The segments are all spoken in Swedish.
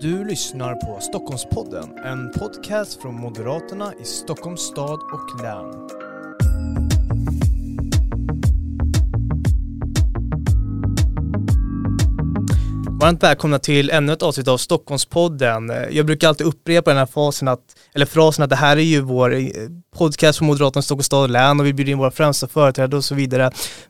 Du lyssnar på Stockholmspodden, en podcast från Moderaterna i Stockholms stad och län. Varmt välkomna till ännu ett avsnitt av Stockholmspodden. Jag brukar alltid upprepa den här fasen att, eller frasen att det här är ju vår eh, podcast från Moderaterna i Stockholms stad och län och vi bjuder in våra främsta företrädare och så vidare.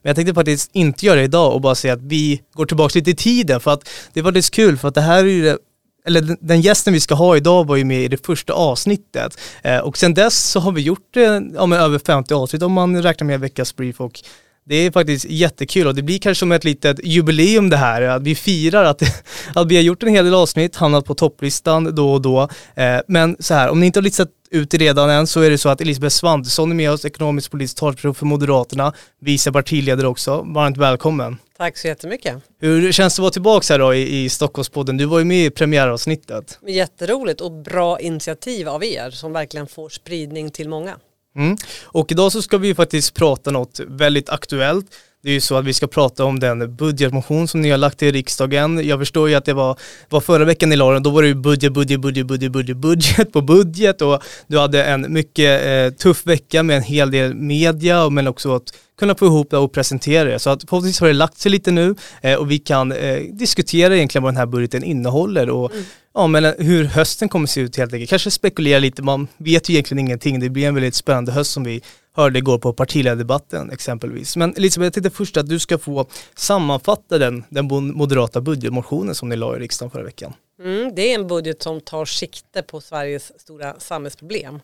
Men jag tänkte faktiskt inte göra det idag och bara säga att vi går tillbaka lite i tiden för att det var lite kul för att det här är ju det eller den gästen vi ska ha idag var ju med i det första avsnittet eh, och sen dess så har vi gjort eh, ja, över 50 avsnitt om man räknar med veckans brief och det är faktiskt jättekul och det blir kanske som ett litet jubileum det här, att vi firar att, att vi har gjort en hel del avsnitt, hamnat på topplistan då och då. Eh, men så här, om ni inte har lyssnat ut det redan än så är det så att Elisabeth Svantesson är med oss, ekonomisk politisk talesperson för Moderaterna, vice partiledare också. Varmt välkommen. Tack så jättemycket. Hur känns det att vara tillbaka här då i, i Stockholmspodden? Du var ju med i premiäravsnittet. Jätteroligt och bra initiativ av er som verkligen får spridning till många. Mm. Och idag så ska vi faktiskt prata något väldigt aktuellt. Det är ju så att vi ska prata om den budgetmotion som ni har lagt i riksdagen. Jag förstår ju att det var, var förra veckan ni la den, då var det ju budget, budget, budget, budget, budget, budget på budget och du hade en mycket eh, tuff vecka med en hel del media men också att kunna få ihop det och presentera det. Så att förhoppningsvis har det lagt sig lite nu eh, och vi kan eh, diskutera egentligen vad den här budgeten innehåller och mm. ja, men eh, hur hösten kommer se ut helt enkelt. Kanske spekulera lite, man vet ju egentligen ingenting. Det blir en väldigt spännande höst som vi hörde igår på partiledardebatten exempelvis. Men Elisabeth, jag tänkte först att du ska få sammanfatta den, den moderata budgetmotionen som ni la i riksdagen förra veckan. Mm, det är en budget som tar sikte på Sveriges stora samhällsproblem.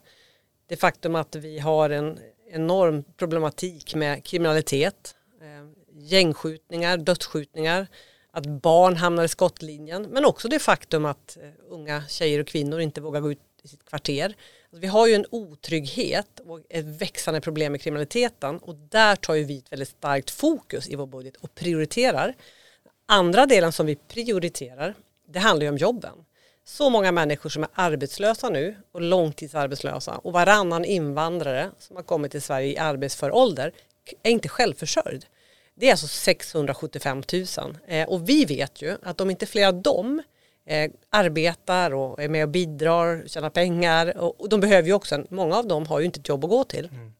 Det faktum att vi har en enorm problematik med kriminalitet, eh, gängskjutningar, dödsskjutningar, att barn hamnar i skottlinjen, men också det faktum att eh, unga tjejer och kvinnor inte vågar gå ut i sitt kvarter. Alltså vi har ju en otrygghet och ett växande problem med kriminaliteten och där tar ju vi ett väldigt starkt fokus i vår budget och prioriterar. Andra delen som vi prioriterar, det handlar ju om jobben så många människor som är arbetslösa nu och långtidsarbetslösa och varannan invandrare som har kommit till Sverige i arbetsför ålder är inte självförsörjd. Det är alltså 675 000 eh, och vi vet ju att om inte fler av dem eh, arbetar och är med och bidrar, tjänar pengar och, och de behöver ju också, många av dem har ju inte ett jobb att gå till. Mm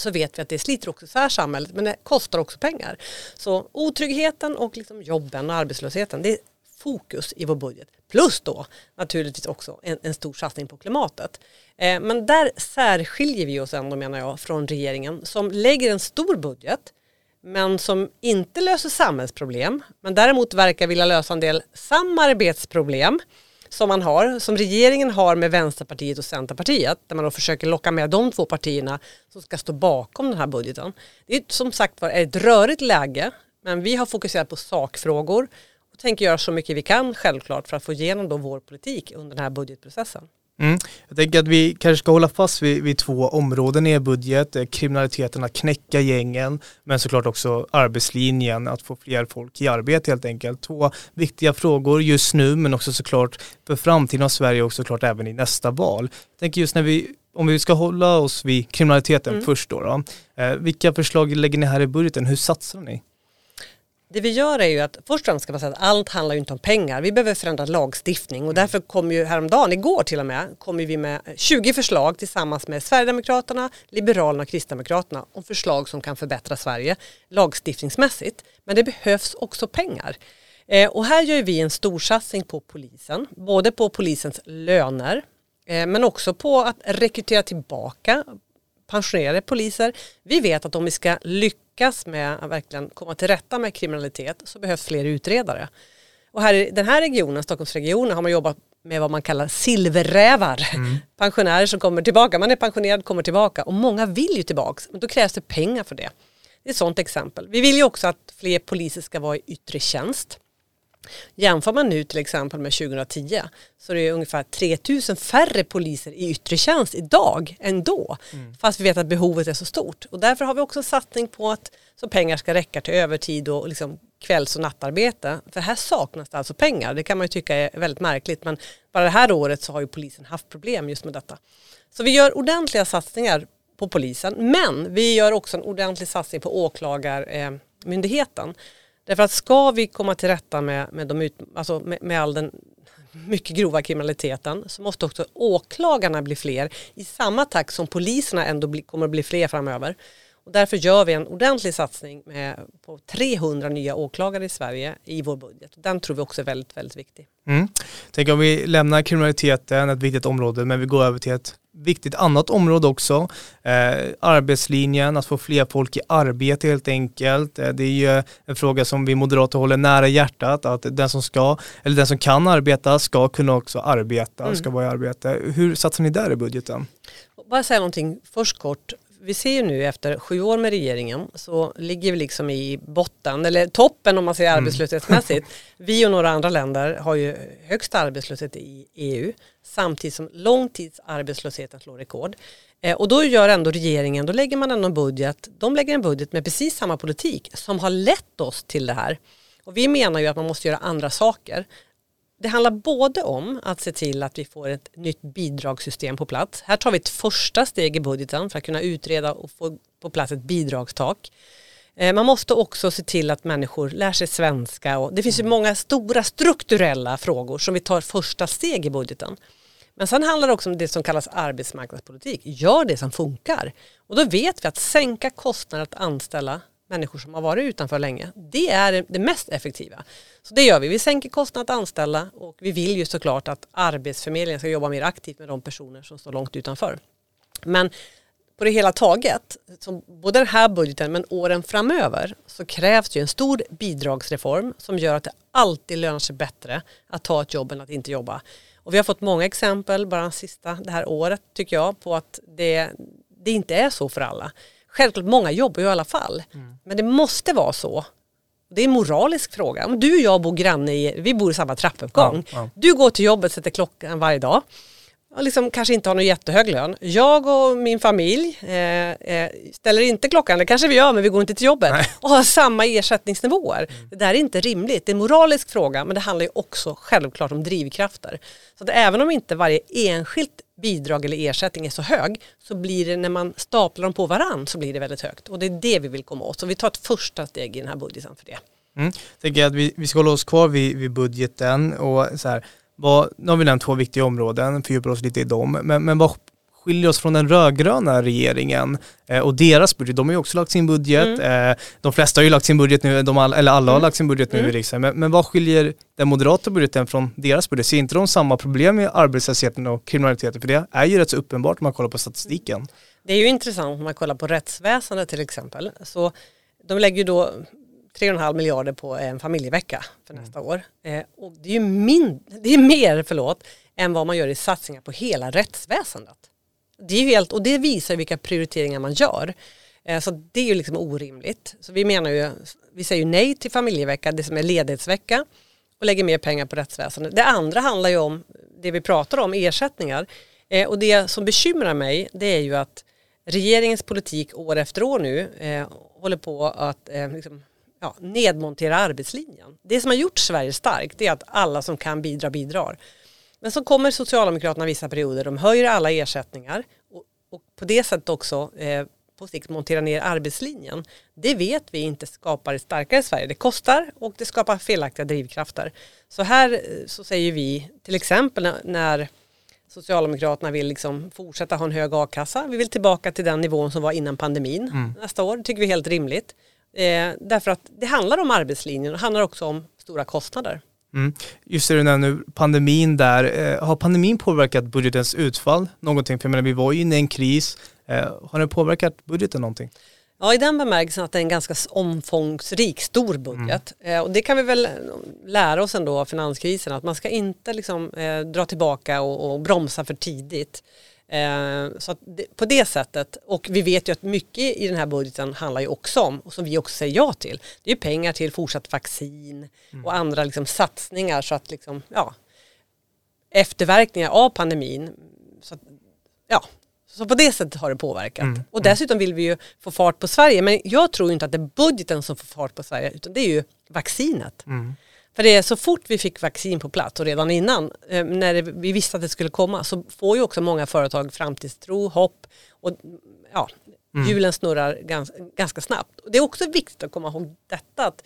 så vet vi att det sliter också isär samhället men det kostar också pengar. Så otryggheten och liksom jobben och arbetslösheten det fokus i vår budget. Plus då naturligtvis också en, en stor satsning på klimatet. Eh, men där särskiljer vi oss ändå menar jag från regeringen som lägger en stor budget men som inte löser samhällsproblem men däremot verkar vilja lösa en del samarbetsproblem som man har, som regeringen har med Vänsterpartiet och Centerpartiet där man då försöker locka med de två partierna som ska stå bakom den här budgeten. Det är som sagt var ett rörigt läge men vi har fokuserat på sakfrågor tänker göra så mycket vi kan självklart för att få igenom då vår politik under den här budgetprocessen. Mm. Jag tänker att vi kanske ska hålla fast vid, vid två områden i er budget, eh, kriminaliteten, att knäcka gängen, men såklart också arbetslinjen, att få fler folk i arbete helt enkelt. Två viktiga frågor just nu, men också såklart för framtiden av Sverige och såklart även i nästa val. Jag tänker just när vi, om vi ska hålla oss vid kriminaliteten mm. först då, då eh, vilka förslag lägger ni här i budgeten, hur satsar ni? Det vi gör är ju att först och främst ska man säga att allt handlar ju inte om pengar. Vi behöver förändra lagstiftning och därför kom ju häromdagen, igår till och med, kommer vi med 20 förslag tillsammans med Sverigedemokraterna, Liberalerna och Kristdemokraterna om förslag som kan förbättra Sverige lagstiftningsmässigt. Men det behövs också pengar. Eh, och här gör vi en storsatsning på polisen, både på polisens löner eh, men också på att rekrytera tillbaka pensionerade poliser. Vi vet att om vi ska lyckas med att verkligen komma till rätta med kriminalitet så behövs fler utredare. Och här i den här regionen, Stockholmsregionen, har man jobbat med vad man kallar silverrävar. Mm. Pensionärer som kommer tillbaka, man är pensionerad, kommer tillbaka och många vill ju tillbaka, men då krävs det pengar för det. Det är ett sådant exempel. Vi vill ju också att fler poliser ska vara i yttre tjänst. Jämför man nu till exempel med 2010 så är det ungefär 3000 färre poliser i yttre tjänst idag än då. Mm. Fast vi vet att behovet är så stort. Och därför har vi också en satsning på att så pengar ska räcka till övertid och liksom kvälls och nattarbete. För här saknas det alltså pengar. Det kan man ju tycka är väldigt märkligt. Men bara det här året så har ju polisen haft problem just med detta. Så vi gör ordentliga satsningar på polisen. Men vi gör också en ordentlig satsning på åklagarmyndigheten. Eh, Därför att ska vi komma till rätta med, med, de ut, alltså med, med all den mycket grova kriminaliteten så måste också åklagarna bli fler i samma takt som poliserna ändå bli, kommer att bli fler framöver. Och därför gör vi en ordentlig satsning med, på 300 nya åklagare i Sverige i vår budget. Den tror vi också är väldigt, väldigt viktig. Mm. Tänk om vi lämnar kriminaliteten, ett viktigt område, men vi går över till ett viktigt annat område också. Eh, arbetslinjen, att få fler folk i arbete helt enkelt. Eh, det är ju en fråga som vi moderater håller nära hjärtat, att den som ska, eller den som kan arbeta ska kunna också arbeta, mm. ska vara i arbete. Hur satsar ni där i budgeten? Bara säga någonting först kort vi ser ju nu efter sju år med regeringen så ligger vi liksom i botten, eller toppen om man säger mm. arbetslöshetsmässigt. Vi och några andra länder har ju högst arbetslöshet i EU samtidigt som långtidsarbetslösheten slår rekord. Eh, och då gör ändå regeringen, då lägger man ändå en budget, de lägger en budget med precis samma politik som har lett oss till det här. Och vi menar ju att man måste göra andra saker det handlar både om att se till att vi får ett nytt bidragssystem på plats. Här tar vi ett första steg i budgeten för att kunna utreda och få på plats ett bidragstak. Eh, man måste också se till att människor lär sig svenska och det finns ju många stora strukturella frågor som vi tar första steg i budgeten. Men sen handlar det också om det som kallas arbetsmarknadspolitik. Gör det som funkar. Och då vet vi att sänka kostnader att anställa människor som har varit utanför länge. Det är det mest effektiva. Så det gör vi. Vi sänker kostnaden att anställa och vi vill ju såklart att Arbetsförmedlingen ska jobba mer aktivt med de personer som står långt utanför. Men på det hela taget, som både den här budgeten men åren framöver så krävs det en stor bidragsreform som gör att det alltid lönar sig bättre att ta ett jobb än att inte jobba. Och vi har fått många exempel bara det sista det här året tycker jag på att det, det inte är så för alla. Självklart, många jobbar ju i alla fall. Mm. Men det måste vara så. Det är en moralisk fråga. Om du och jag bor granne i, vi bor i samma trappuppgång. Ja, ja. Du går till jobbet, sätter klockan varje dag. Och liksom kanske inte har någon jättehög lön. Jag och min familj eh, eh, ställer inte klockan, det kanske vi gör men vi går inte till jobbet. Nej. Och har samma ersättningsnivåer. Mm. Det där är inte rimligt. Det är en moralisk fråga men det handlar ju också självklart om drivkrafter. Så att även om inte varje enskilt bidrag eller ersättning är så hög så blir det när man staplar dem på varann så blir det väldigt högt och det är det vi vill komma åt. Så vi tar ett första steg i den här budgeten för det. Mm. Tänker att vi, vi ska hålla oss kvar vid, vid budgeten och så här, vad, nu har vi nämnt två viktiga områden, fördjupar oss lite i dem, men, men vad skiljer oss från den rödgröna regeringen eh, och deras budget. De har ju också lagt sin budget. Mm. Eh, de flesta har ju lagt sin budget nu, de all, eller alla har mm. lagt sin budget nu mm. i riksdagen. Men, men vad skiljer den moderata budgeten från deras budget? Ser inte de samma problem med arbetslösheten och kriminaliteten? För det är ju rätt så uppenbart om man kollar på statistiken. Det är ju intressant om man kollar på rättsväsendet till exempel. Så de lägger ju då 3,5 miljarder på en familjevecka för mm. nästa år. Eh, och det är ju min, det är mer förlåt, än vad man gör i satsningar på hela rättsväsendet. Det är helt, och det visar vilka prioriteringar man gör. Eh, så det är ju liksom orimligt. Så vi menar ju, vi säger ju nej till familjevecka, det som är ledighetsvecka och lägger mer pengar på rättsväsendet. Det andra handlar ju om det vi pratar om, ersättningar. Eh, och det som bekymrar mig det är ju att regeringens politik år efter år nu eh, håller på att eh, liksom, ja, nedmontera arbetslinjen. Det som har gjort Sverige starkt är att alla som kan bidra bidrar. Men så kommer Socialdemokraterna vissa perioder, de höjer alla ersättningar och, och på det sättet också eh, på sikt montera ner arbetslinjen. Det vet vi inte skapar ett starkare Sverige. Det kostar och det skapar felaktiga drivkrafter. Så här eh, så säger vi till exempel när Socialdemokraterna vill liksom fortsätta ha en hög a-kassa. Vi vill tillbaka till den nivån som var innan pandemin mm. nästa år. Det tycker vi är helt rimligt. Eh, därför att det handlar om arbetslinjen och handlar också om stora kostnader. Mm. Just det du nämner pandemin där. Eh, har pandemin påverkat budgetens utfall någonting? För jag menar, vi var ju inne i en kris. Eh, har den påverkat budgeten någonting? Ja, i den bemärkelsen att det är en ganska omfångsrik, stor budget. Mm. Eh, och det kan vi väl lära oss ändå av finanskrisen, att man ska inte liksom, eh, dra tillbaka och, och bromsa för tidigt. Eh, så det, på det sättet, och vi vet ju att mycket i den här budgeten handlar ju också om, och som vi också säger ja till, det är pengar till fortsatt vaccin mm. och andra liksom satsningar så att liksom, ja, efterverkningar av pandemin, så att, ja, så på det sättet har det påverkat. Mm. Och mm. dessutom vill vi ju få fart på Sverige, men jag tror inte att det är budgeten som får fart på Sverige, utan det är ju vaccinet. Mm. För det är så fort vi fick vaccin på plats och redan innan, eh, när vi visste att det skulle komma, så får ju också många företag framtidstro, hopp och ja, mm. hjulen snurrar ganska, ganska snabbt. Och det är också viktigt att komma ihåg detta, att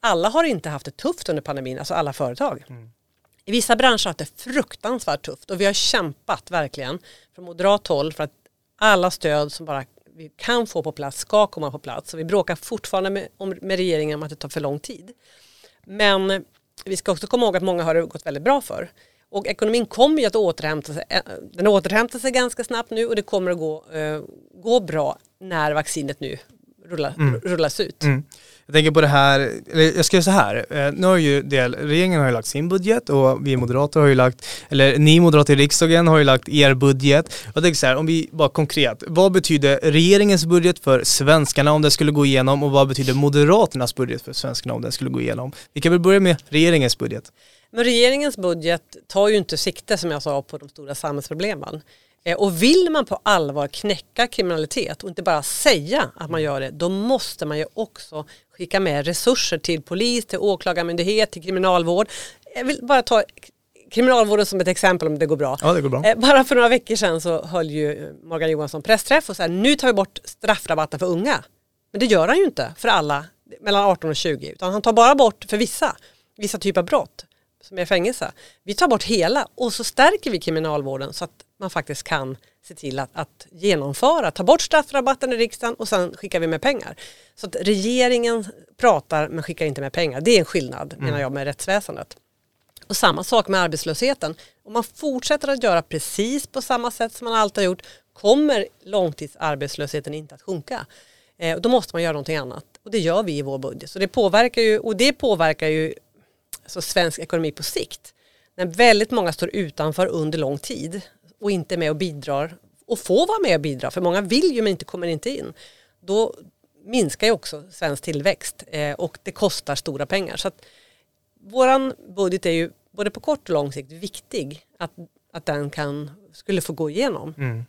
alla har inte haft det tufft under pandemin, alltså alla företag. Mm. I vissa branscher har det fruktansvärt tufft och vi har kämpat verkligen från moderat håll för att alla stöd som bara vi kan få på plats ska komma på plats. Och vi bråkar fortfarande med, med regeringen om att det tar för lång tid. Men vi ska också komma ihåg att många har det gått väldigt bra för. Och ekonomin kommer ju att återhämta sig. Eh, den återhämtar sig ganska snabbt nu och det kommer att gå, eh, gå bra när vaccinet nu rullar, mm. rullas ut. Mm. Jag tänker på det här, eller jag ska säga så här, eh, nu har ju del, regeringen har ju lagt sin budget och vi moderater har ju lagt, eller ni moderater i riksdagen har ju lagt er budget. Jag tänker så här, om vi bara konkret, vad betyder regeringens budget för svenskarna om den skulle gå igenom och vad betyder moderaternas budget för svenskarna om den skulle gå igenom? Vi kan väl börja med regeringens budget. Men regeringens budget tar ju inte sikte som jag sa på de stora samhällsproblemen. Eh, och vill man på allvar knäcka kriminalitet och inte bara säga att man gör det, då måste man ju också skicka med resurser till polis, till åklagarmyndighet, till kriminalvård. Jag vill bara ta kriminalvården som ett exempel om det går bra. Ja, det går bra. Eh, bara för några veckor sedan så höll ju Morgan Johansson pressträff och sa nu tar vi bort straffrabatten för unga. Men det gör han ju inte för alla mellan 18 och 20 utan han tar bara bort för vissa, vissa typer av brott som är fängelse. Vi tar bort hela och så stärker vi kriminalvården så att man faktiskt kan se till att, att genomföra, ta bort straffrabatten i riksdagen och sen skickar vi med pengar. Så att regeringen pratar men skickar inte med pengar. Det är en skillnad mm. menar jag med rättsväsendet. Och samma sak med arbetslösheten. Om man fortsätter att göra precis på samma sätt som man alltid har gjort kommer långtidsarbetslösheten inte att sjunka. Eh, då måste man göra någonting annat och det gör vi i vår budget. Så det påverkar ju, och det påverkar ju alltså svensk ekonomi på sikt. När väldigt många står utanför under lång tid och inte är med och bidrar och får vara med och bidra, för många vill ju men inte kommer inte in. Då minskar ju också svensk tillväxt eh, och det kostar stora pengar. Så att våran budget är ju både på kort och lång sikt viktig att, att den kan, skulle få gå igenom. Mm.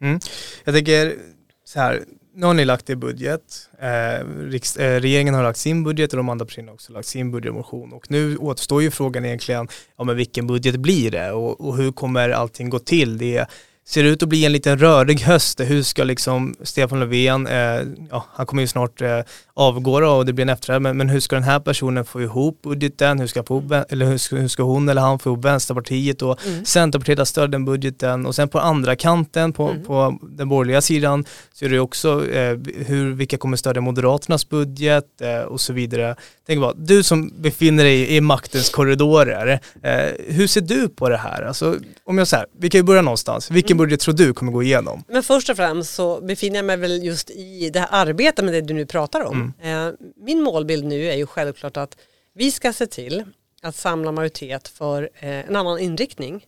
Mm. Jag tänker så här, nu har ni lagt er budget, eh, riks, eh, regeringen har lagt sin budget och de andra partierna har också lagt sin budgetmotion. Och nu återstår ju frågan egentligen, ja men vilken budget blir det? Och, och hur kommer allting gå till? Det ser ut att bli en liten rörig höst. Hur ska liksom Stefan Löfven, eh, ja, han kommer ju snart eh, avgå då och det blir en efterträdare, men, men hur ska den här personen få ihop budgeten? Hur ska, få, eller hur ska, hur ska hon eller han få ihop Vänsterpartiet och mm. Centerpartiet har stött den budgeten och sen på andra kanten på, mm. på den borgerliga sidan så är det också eh, hur, vilka kommer stödja Moderaternas budget eh, och så vidare. Tänk bara, du som befinner dig i, i maktens korridorer, eh, hur ser du på det här? Alltså, om jag säger, vi kan ju börja någonstans. Vilken vilken budget tror du kommer gå igenom? Men först och främst så befinner jag mig väl just i det här arbetet med det du nu pratar om. Mm. Eh, min målbild nu är ju självklart att vi ska se till att samla majoritet för eh, en annan inriktning.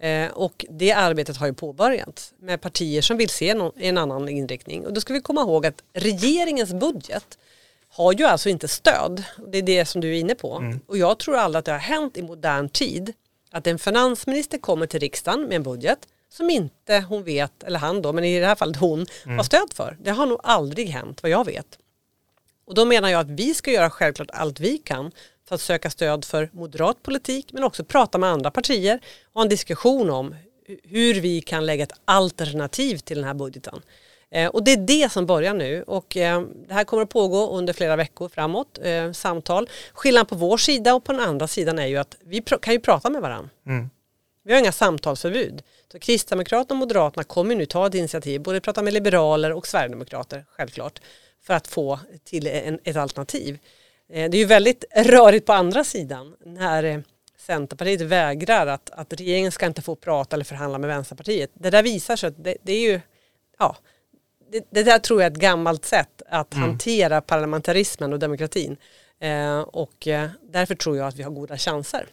Eh, och det arbetet har ju påbörjats med partier som vill se en annan inriktning. Och då ska vi komma ihåg att regeringens budget har ju alltså inte stöd. Det är det som du är inne på. Mm. Och jag tror aldrig att det har hänt i modern tid att en finansminister kommer till riksdagen med en budget som inte hon vet, eller han då, men i det här fallet hon, mm. har stöd för. Det har nog aldrig hänt vad jag vet. Och då menar jag att vi ska göra självklart allt vi kan för att söka stöd för moderat politik men också prata med andra partier och ha en diskussion om hur vi kan lägga ett alternativ till den här budgeten. Eh, och det är det som börjar nu och eh, det här kommer att pågå under flera veckor framåt, eh, samtal. Skillnaden på vår sida och på den andra sidan är ju att vi kan ju prata med varandra. Mm. Vi har inga samtalsförbud. Så Kristdemokraterna och Moderaterna kommer nu ta ett initiativ, både prata med liberaler och sverigedemokrater självklart, för att få till en, ett alternativ. Eh, det är ju väldigt rörigt på andra sidan när eh, Centerpartiet vägrar att, att regeringen ska inte få prata eller förhandla med Vänsterpartiet. Det där visar sig att det, det är ju, ja, det, det, där tror jag är ett gammalt sätt att mm. hantera parlamentarismen och demokratin. Eh, och eh, därför tror jag att vi har goda chanser.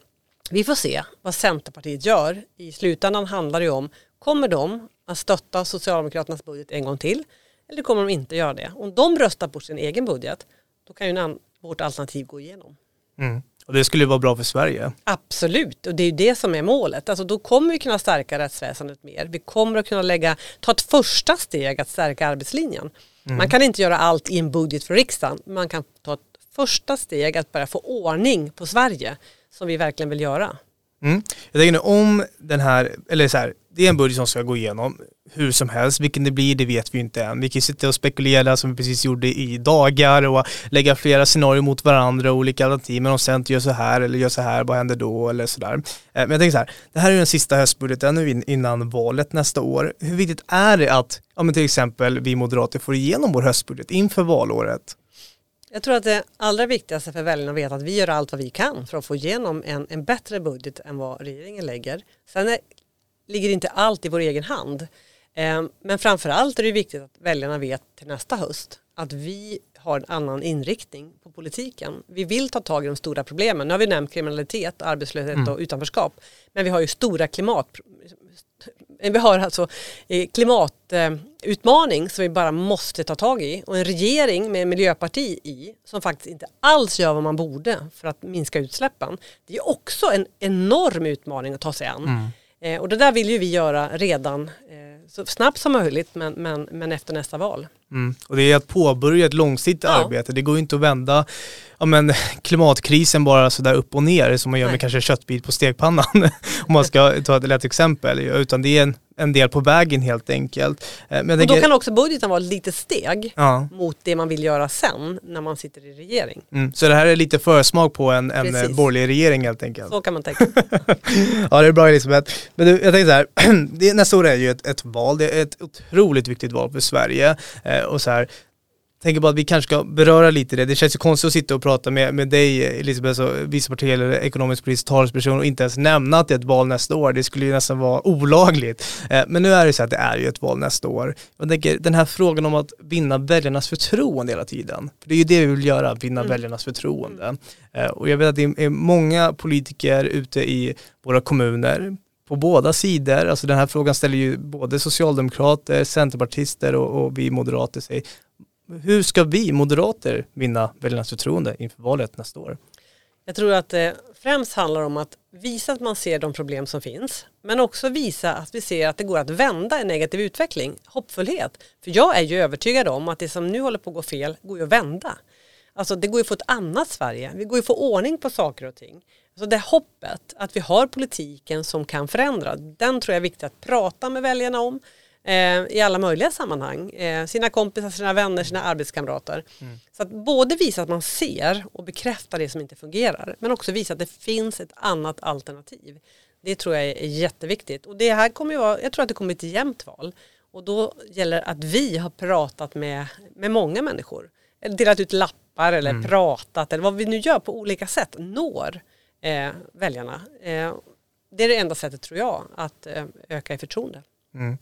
Vi får se vad Centerpartiet gör. I slutändan handlar det om, kommer de att stötta Socialdemokraternas budget en gång till? Eller kommer de inte göra det? Om de röstar på sin egen budget, då kan ju vårt alternativ gå igenom. Mm. Och det skulle vara bra för Sverige. Absolut, och det är ju det som är målet. Alltså då kommer vi kunna stärka rättsväsendet mer. Vi kommer att kunna lägga, ta ett första steg att stärka arbetslinjen. Mm. Man kan inte göra allt i en budget för riksdagen. Man kan ta ett första steg att börja få ordning på Sverige som vi verkligen vill göra. Mm. Jag tänker nu om den här, eller så här, det är en budget som ska gå igenom hur som helst. Vilken det blir, det vet vi inte än. Vi kan sitta och spekulera som vi precis gjorde i dagar och lägga flera scenarier mot varandra och olika alternativ. Men om Centern gör så här eller gör så här, vad händer då? Eller sådär. Eh, men jag tänker så här, det här är den sista höstbudgeten nu innan valet nästa år. Hur viktigt är det att, ja men till exempel vi moderater får igenom vår höstbudget inför valåret? Jag tror att det allra viktigaste för väljarna att veta att vi gör allt vad vi kan för att få igenom en, en bättre budget än vad regeringen lägger. Sen är, ligger inte allt i vår egen hand. Eh, men framförallt är det viktigt att väljarna vet till nästa höst att vi har en annan inriktning på politiken. Vi vill ta tag i de stora problemen. Nu har vi nämnt kriminalitet, arbetslöshet mm. och utanförskap. Men vi har ju stora klimat vi har alltså eh, klimatutmaning som vi bara måste ta tag i och en regering med Miljöparti i som faktiskt inte alls gör vad man borde för att minska utsläppen. Det är också en enorm utmaning att ta sig an. Mm. Eh, och det där vill ju vi göra redan eh, så snabbt som möjligt men, men, men efter nästa val. Mm. Och det är att påbörja ett långsiktigt ja. arbete. Det går ju inte att vända ja, men, klimatkrisen bara sådär upp och ner som man gör Nej. med kanske köttbit på stekpannan. om man ska ta ett lätt exempel. Utan det är en, en del på vägen helt enkelt. Eh, men och då kan också budgeten vara ett litet steg ja. mot det man vill göra sen när man sitter i regering. Mm. Så det här är lite försmak på en, en eh, borgerlig regering helt enkelt. Så kan man tänka. ja det är bra Elisabeth. Men du, jag tänkte så här, nästa år är ju ett, ett val, det är ett otroligt viktigt val för Sverige. Eh, och så här, tänker bara att vi kanske ska beröra lite det. Det känns ju konstigt att sitta och prata med, med dig Elisabeth, så vice parti eller ekonomisk politisk talesperson och inte ens nämna att det är ett val nästa år. Det skulle ju nästan vara olagligt. Eh, men nu är det så att det är ju ett val nästa år. Jag tänker den här frågan om att vinna väljarnas förtroende hela tiden. För det är ju det vi vill göra, vinna mm. väljarnas förtroende. Eh, och jag vet att det är många politiker ute i våra kommuner på båda sidor, alltså den här frågan ställer ju både socialdemokrater, centerpartister och, och vi moderater sig hur ska vi moderater vinna väljarnas förtroende inför valet nästa år? Jag tror att det främst handlar om att visa att man ser de problem som finns men också visa att vi ser att det går att vända en negativ utveckling, hoppfullhet. För jag är ju övertygad om att det som nu håller på att gå fel går ju att vända. Alltså det går ju att få ett annat Sverige, vi går ju att få ordning på saker och ting. Alltså det hoppet att vi har politiken som kan förändra, den tror jag är viktig att prata med väljarna om i alla möjliga sammanhang. Eh, sina kompisar, sina vänner, sina arbetskamrater. Mm. Så att både visa att man ser och bekräfta det som inte fungerar men också visa att det finns ett annat alternativ. Det tror jag är jätteviktigt och det här kommer ju vara, jag tror att det kommer ett jämnt val och då gäller att vi har pratat med, med många människor. Delat ut lappar eller mm. pratat eller vad vi nu gör på olika sätt når eh, väljarna. Eh, det är det enda sättet tror jag att eh, öka i förtroende. Mm.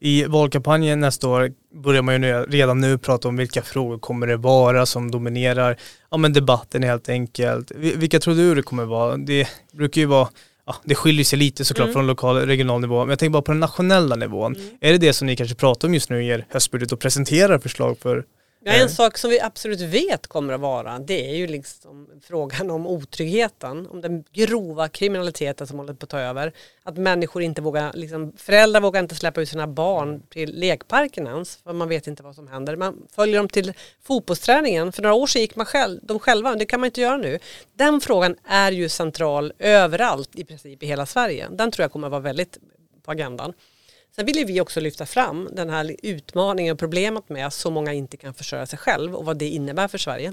I valkampanjen nästa år börjar man ju redan nu prata om vilka frågor kommer det vara som dominerar ja, men debatten helt enkelt. Vilka tror du det kommer vara? Det brukar ju vara Ja, det skiljer sig lite såklart mm. från lokal och regional nivå, men jag tänker bara på den nationella nivån. Mm. Är det det som ni kanske pratar om just nu i er höstbudget och presenterar förslag för Ja, en sak som vi absolut vet kommer att vara det är ju liksom frågan om otryggheten, om den grova kriminaliteten som håller på att ta över. Att människor inte vågar, liksom, föräldrar vågar inte släppa ut sina barn till lekparken ens för man vet inte vad som händer. Man följer dem till fotbollsträningen, för några år sedan gick man själv, de själva, det kan man inte göra nu. Den frågan är ju central överallt i princip i hela Sverige. Den tror jag kommer att vara väldigt på agendan. Sen vill vi också lyfta fram den här utmaningen och problemet med att så många inte kan försörja sig själv och vad det innebär för Sverige.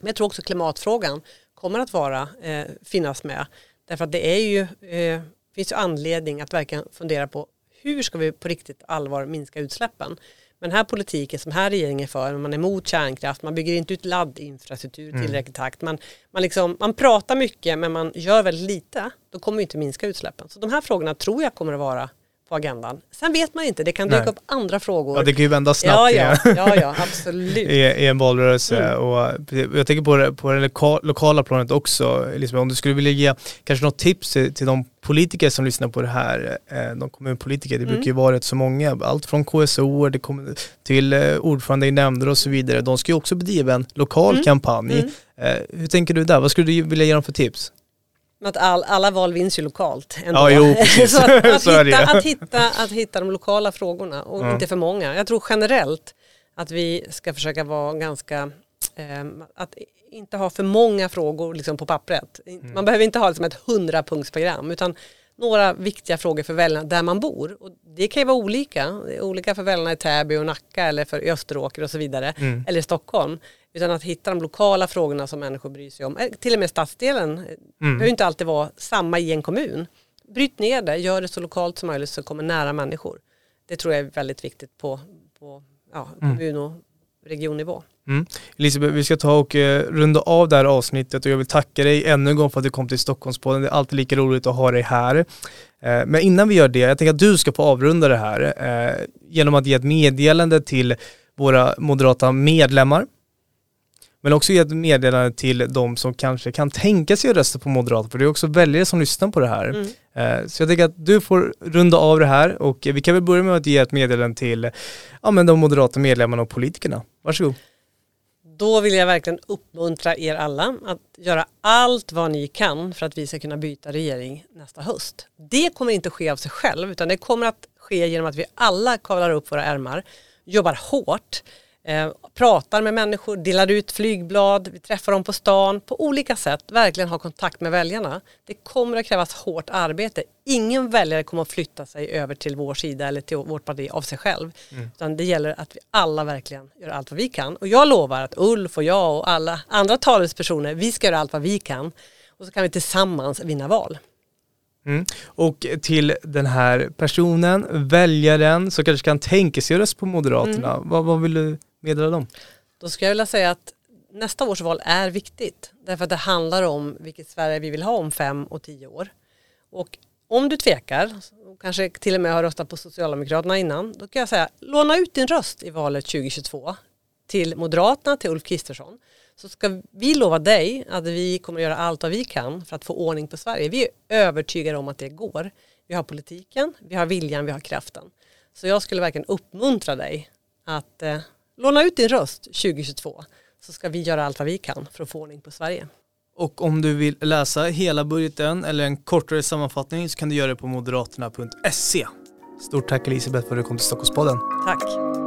Men jag tror också klimatfrågan kommer att vara, eh, finnas med. Därför att det är ju, eh, finns ju anledning att verkligen fundera på hur ska vi på riktigt allvar minska utsläppen. Men den här politiken som här regeringen för, man är emot kärnkraft, man bygger inte ut laddinfrastruktur i mm. tillräcklig takt, man, man, liksom, man pratar mycket men man gör väldigt lite, då kommer vi inte minska utsläppen. Så de här frågorna tror jag kommer att vara på agendan. Sen vet man inte, det kan dyka Nej. upp andra frågor. Ja, det kan ju vända snabbt. Ja, ja, ja, ja absolut. I, I, en valrörelse. Mm. Och jag tänker på det, på det loka, lokala planet också, Elisabeth, om du skulle vilja ge kanske något tips till, till de politiker som lyssnar på det här, eh, de kommunpolitiker, det mm. brukar ju vara rätt så många, allt från KSO till eh, ordförande i nämnder och så vidare. De ska ju också bedriva en lokal mm. kampanj. Mm. Eh, hur tänker du där? Vad skulle du vilja ge dem för tips? Att all, alla val vinns ju lokalt. Ändå. Ja, jo, precis. så att, att, hitta, att, hitta, att hitta de lokala frågorna och ja. inte för många. Jag tror generellt att vi ska försöka vara ganska, eh, att inte ha för många frågor liksom på pappret. Mm. Man behöver inte ha liksom ett hundrapunktsprogram utan några viktiga frågor för väljarna där man bor. Och det kan ju vara olika. Olika för väljarna i Täby och Nacka eller för Österåker och så vidare. Mm. Eller i Stockholm. Utan att hitta de lokala frågorna som människor bryr sig om. Eh, Till och med stadsdelen. Det behöver ju inte alltid vara samma i en kommun. Bryt ner det, gör det så lokalt som möjligt så kommer nära människor. Det tror jag är väldigt viktigt på, på ja, kommun och regionnivå. Mm. Elisabeth, vi ska ta och eh, runda av det här avsnittet och jag vill tacka dig ännu en gång för att du kom till Stockholmspodden. Det är alltid lika roligt att ha dig här. Eh, men innan vi gör det, jag tänker att du ska få avrunda det här eh, genom att ge ett meddelande till våra moderata medlemmar. Men också ge ett meddelande till de som kanske kan tänka sig att rösta på Moderaterna, för det är också väljare som lyssnar på det här. Mm. Eh, Så jag tänker att du får runda av det här och vi kan väl börja med att ge ett meddelande till ja, men de moderata medlemmarna och politikerna. Varsågod. Då vill jag verkligen uppmuntra er alla att göra allt vad ni kan för att vi ska kunna byta regering nästa höst. Det kommer inte ske av sig själv utan det kommer att ske genom att vi alla kavlar upp våra ärmar, jobbar hårt, eh, pratar med människor, delar ut flygblad, vi träffar dem på stan, på olika sätt verkligen ha kontakt med väljarna. Det kommer att krävas hårt arbete. Ingen väljare kommer att flytta sig över till vår sida eller till vårt parti av sig själv. Utan det gäller att vi alla verkligen gör allt vad vi kan. Och jag lovar att Ulf och jag och alla andra talespersoner, vi ska göra allt vad vi kan. Och så kan vi tillsammans vinna val. Mm. Och till den här personen, väljaren, som kanske kan tänka sig att rösta på Moderaterna, vad, vad vill du meddela dem? Då skulle jag vilja säga att nästa års val är viktigt. Därför att det handlar om vilket Sverige vi vill ha om fem och tio år. Och om du tvekar, kanske till och med har röstat på Socialdemokraterna innan, då kan jag säga låna ut din röst i valet 2022 till Moderaterna, till Ulf Kristersson. Så ska vi lova dig att vi kommer att göra allt vad vi kan för att få ordning på Sverige. Vi är övertygade om att det går. Vi har politiken, vi har viljan, vi har kraften. Så jag skulle verkligen uppmuntra dig att eh, låna ut din röst 2022 så ska vi göra allt vad vi kan för att få ordning på Sverige. Och om du vill läsa hela budgeten eller en kortare sammanfattning så kan du göra det på moderaterna.se. Stort tack Elisabeth för att du kom till Stockholmspodden. Tack.